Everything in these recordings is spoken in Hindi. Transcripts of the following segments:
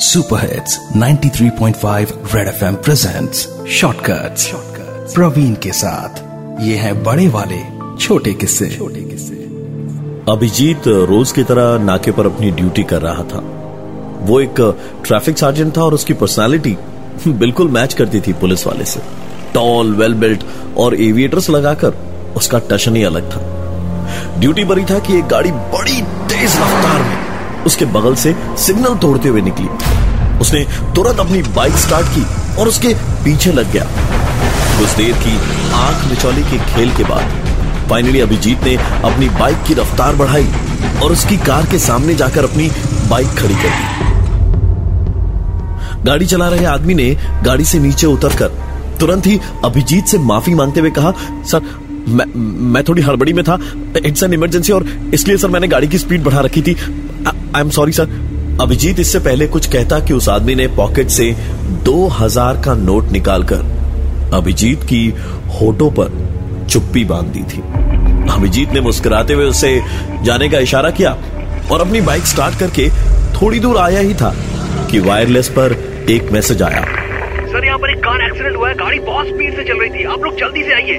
Super hits 93.5 red FM presents shortcuts Praveen के साथ। ये है बड़े वाले छोटे किस्से। छोटे किस्से। अभिजीत रोज की तरह नाके पर अपनी ड्यूटी कर रहा था। वो एक ट्रैफ़िक सार्जेंट था और उसकी पर्सनालिटी बिल्कुल मैच करती थी पुलिस वाले से। टॉल वेल बिल्ट और एविएटर्स लगाकर उसका टशन ही अलग था। ड्यूटी पर ही था कि एक गाड़ी बड़ी तेज रफ्तार में उसके बगल से सिग्नल तोड़ते हुए निकली। उसने तुरंत अपनी बाइक स्टार्ट की और उसके पीछे लग गया। कुछ देर की आँख मिचौली के खेल के बाद, फाइनली अभिजीत ने अपनी बाइक की रफ्तार बढ़ाई और उसकी कार के सामने जाकर अपनी बाइक खड़ी कर दी। गाड़ी चला रहे आदमी ने गाड़ी से नीचे उतरकर तुरंत ही अभिजीत से माफ़ी मांगते हुए कहा, सर, मैं मैं थोड़ी हड़बड़ी में था। इट्स एन इमरजेंसी और इसलिए, सर, मैंने गाड़ी की स्पीड बढ़ा रखी थी। I am sorry sir Abhijeet इससे पहले कुछ कहता कि उस आदमी ने पॉकेट से दो हज़ार का नोट निकालकर अभिजीत की होटो पर चुप्पी बाँध दी थी। अभिजीत ने मुस्कुराते हुए उसे जाने का इशारा किया और अपनी बाइक स्टार्ट करके थोड़ी दूर आया ही था कि वायरलेस पर एक मैसेज आया। सर यहाँ पर एक कार एक्सीडेंट हुआ है। गाड़ी बहुत स्पीड से चल रही थी। आप लोग जल्दी से आइए।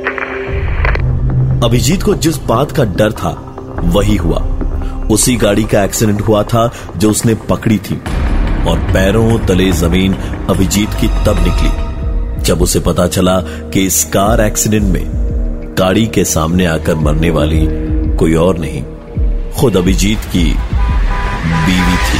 अभिजीत को जिस बात का डर था वही हुआ। उसी गाड़ी का एक्सीडेंट हुआ था जो उसने पकड़ी थी। और पैरों, तले ज़मीन अभिजीत की तब निकली, जब उसे पता चला कि इस कार एक्सीडेंट में गाड़ी के सामने आकर मरने वाली कोई और नहीं, खुद अभिजीत की बीवी थी।